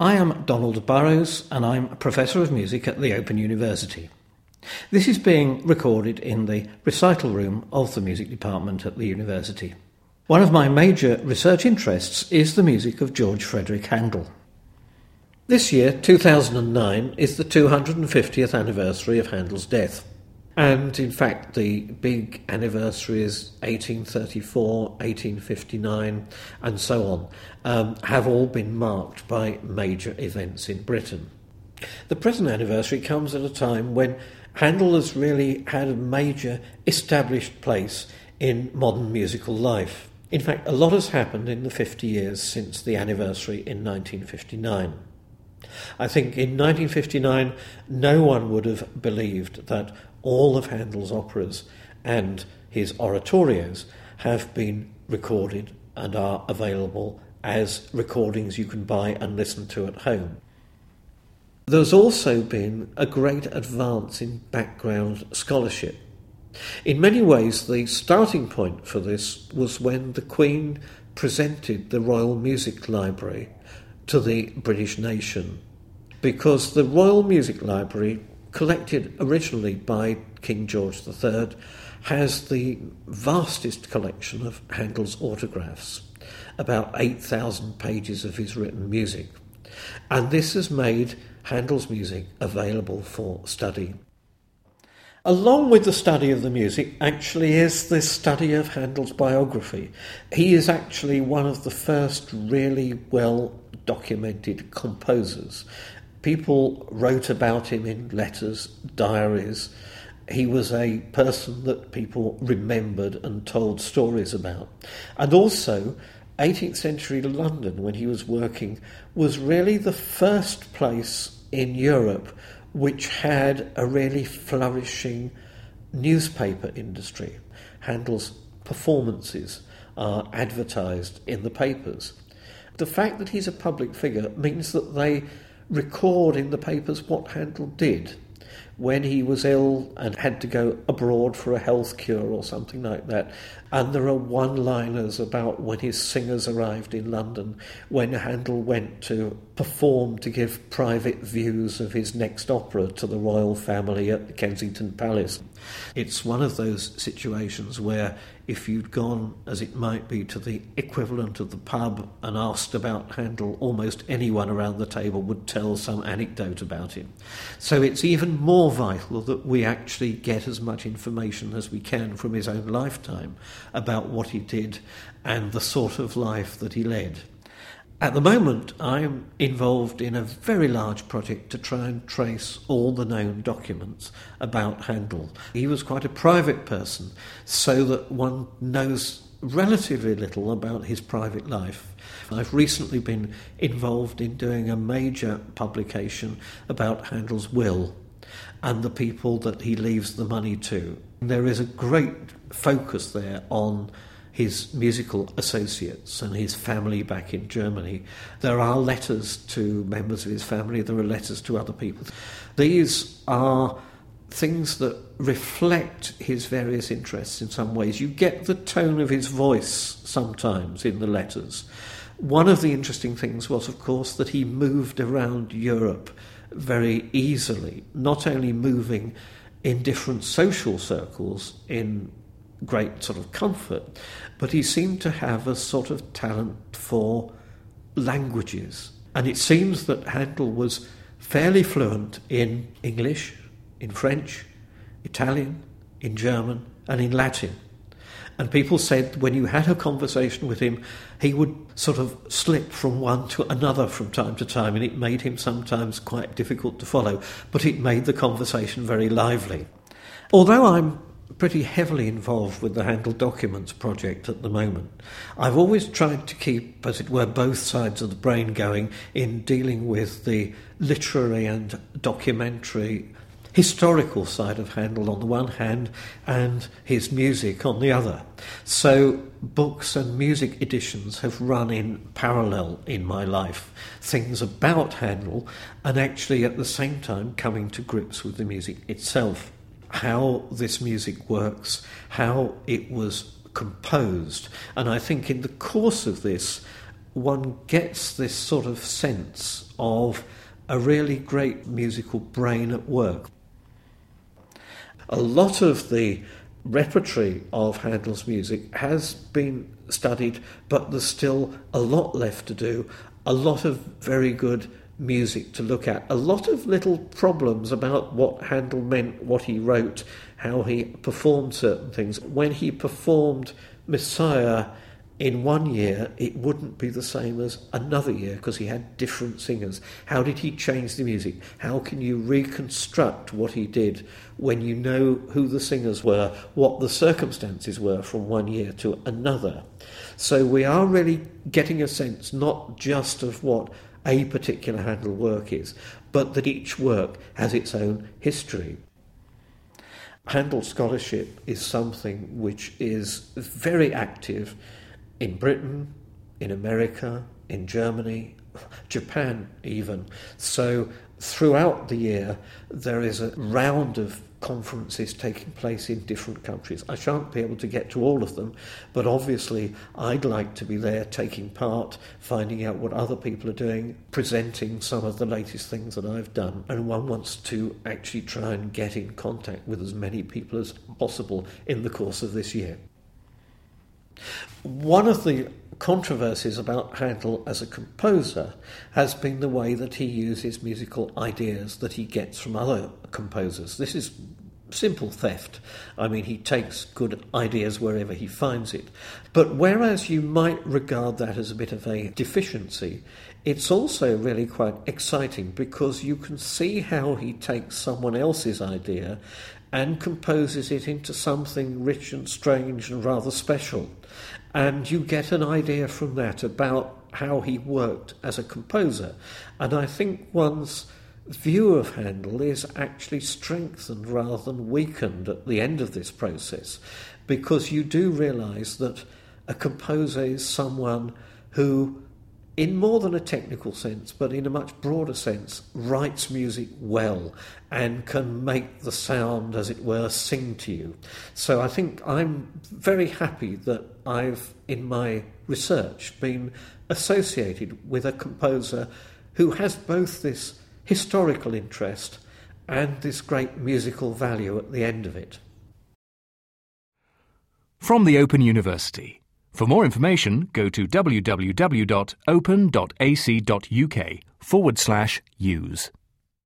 I am Donald Burrows, and I'm a Professor of Music at the Open University. This is being recorded in the recital room of the music department at the university. One of my major research interests is the music of George Frederick Handel. This year, 2009, is the 250th anniversary of Handel's death. And in fact, the big anniversaries, 1834, 1859, and so on, um, have all been marked by major events in Britain. The present anniversary comes at a time when Handel has really had a major established place in modern musical life. In fact, a lot has happened in the 50 years since the anniversary in 1959. I think in 1959, no one would have believed that all of Handel's operas and his oratorios have been recorded and are available as recordings you can buy and listen to at home. There's also been a great advance in background scholarship. In many ways, the starting point for this was when the Queen presented the Royal Music Library to the British nation, because the Royal Music Library collected originally by King George III, has the vastest collection of Handel's autographs, about 8,000 pages of his written music. And this has made Handel's music available for study. Along with the study of the music, actually, is the study of Handel's biography. He is actually one of the first really well documented composers people wrote about him in letters, diaries. He was a person that people remembered and told stories about. And also, 18th century London, when he was working, was really the first place in Europe which had a really flourishing newspaper industry. Handel's performances are advertised in the papers. The fact that he's a public figure means that they record in the papers what Handel did when he was ill and had to go abroad for a health cure or something like that. And there are one liners about when his singers arrived in London, when Handel went to perform to give private views of his next opera to the royal family at Kensington Palace. It's one of those situations where if you'd gone, as it might be, to the equivalent of the pub and asked about Handel, almost anyone around the table would tell some anecdote about him. So it's even more vital that we actually get as much information as we can from his own lifetime about what he did and the sort of life that he led. At the moment, I'm involved in a very large project to try and trace all the known documents about Handel. He was quite a private person, so that one knows relatively little about his private life. I've recently been involved in doing a major publication about Handel's will and the people that he leaves the money to. There is a great focus there on his musical associates and his family back in Germany. There are letters to members of his family, there are letters to other people. These are things that reflect his various interests in some ways. You get the tone of his voice sometimes in the letters. One of the interesting things was, of course, that he moved around Europe very easily, not only moving in different social circles in great sort of comfort, but he seemed to have a sort of talent for languages. And it seems that Handel was fairly fluent in English, in French, Italian, in German, and in Latin. And people said when you had a conversation with him, he would sort of slip from one to another from time to time, and it made him sometimes quite difficult to follow, but it made the conversation very lively. Although I'm pretty heavily involved with the Handel Documents project at the moment. I've always tried to keep, as it were, both sides of the brain going in dealing with the literary and documentary historical side of Handel on the one hand and his music on the other. So books and music editions have run in parallel in my life. Things about Handel and actually at the same time coming to grips with the music itself how this music works, how it was composed. And I think in the course of this, one gets this sort of sense of a really great musical brain at work. A lot of the repertory of Handel's music has been studied, but there's still a lot left to do, a lot of very good music to look at, a lot of little problems about what Handel meant, what he wrote, how he performed certain things. When he performed Messiah, in one year it wouldn't be the same as another year because he had different singers. How did he change the music? How can you reconstruct what he did when you know who the singers were, what the circumstances were from one year to another? So we are really getting a sense not just of what a particular Handel work is, but that each work has its own history. Handel scholarship is something which is very active in Britain, in America, in Germany, Japan, even. So, throughout the year, there is a round of conferences taking place in different countries. I shan't be able to get to all of them, but obviously, I'd like to be there taking part, finding out what other people are doing, presenting some of the latest things that I've done. And one wants to actually try and get in contact with as many people as possible in the course of this year. One of the controversies about Handel as a composer has been the way that he uses musical ideas that he gets from other composers. This is simple theft. I mean, he takes good ideas wherever he finds it. But whereas you might regard that as a bit of a deficiency, it's also really quite exciting because you can see how he takes someone else's idea and composes it into something rich and strange and rather special. And you get an idea from that about how he worked as a composer. And I think one's view of Handel is actually strengthened rather than weakened at the end of this process because you do realize that a composer is someone who in more than a technical sense, but in a much broader sense, writes music well and can make the sound, as it were, sing to you. So I think I'm very happy that I've, in my research, been associated with a composer who has both this historical interest and this great musical value at the end of it. From the Open University. For more information, go to www.open.ac.uk forward slash use.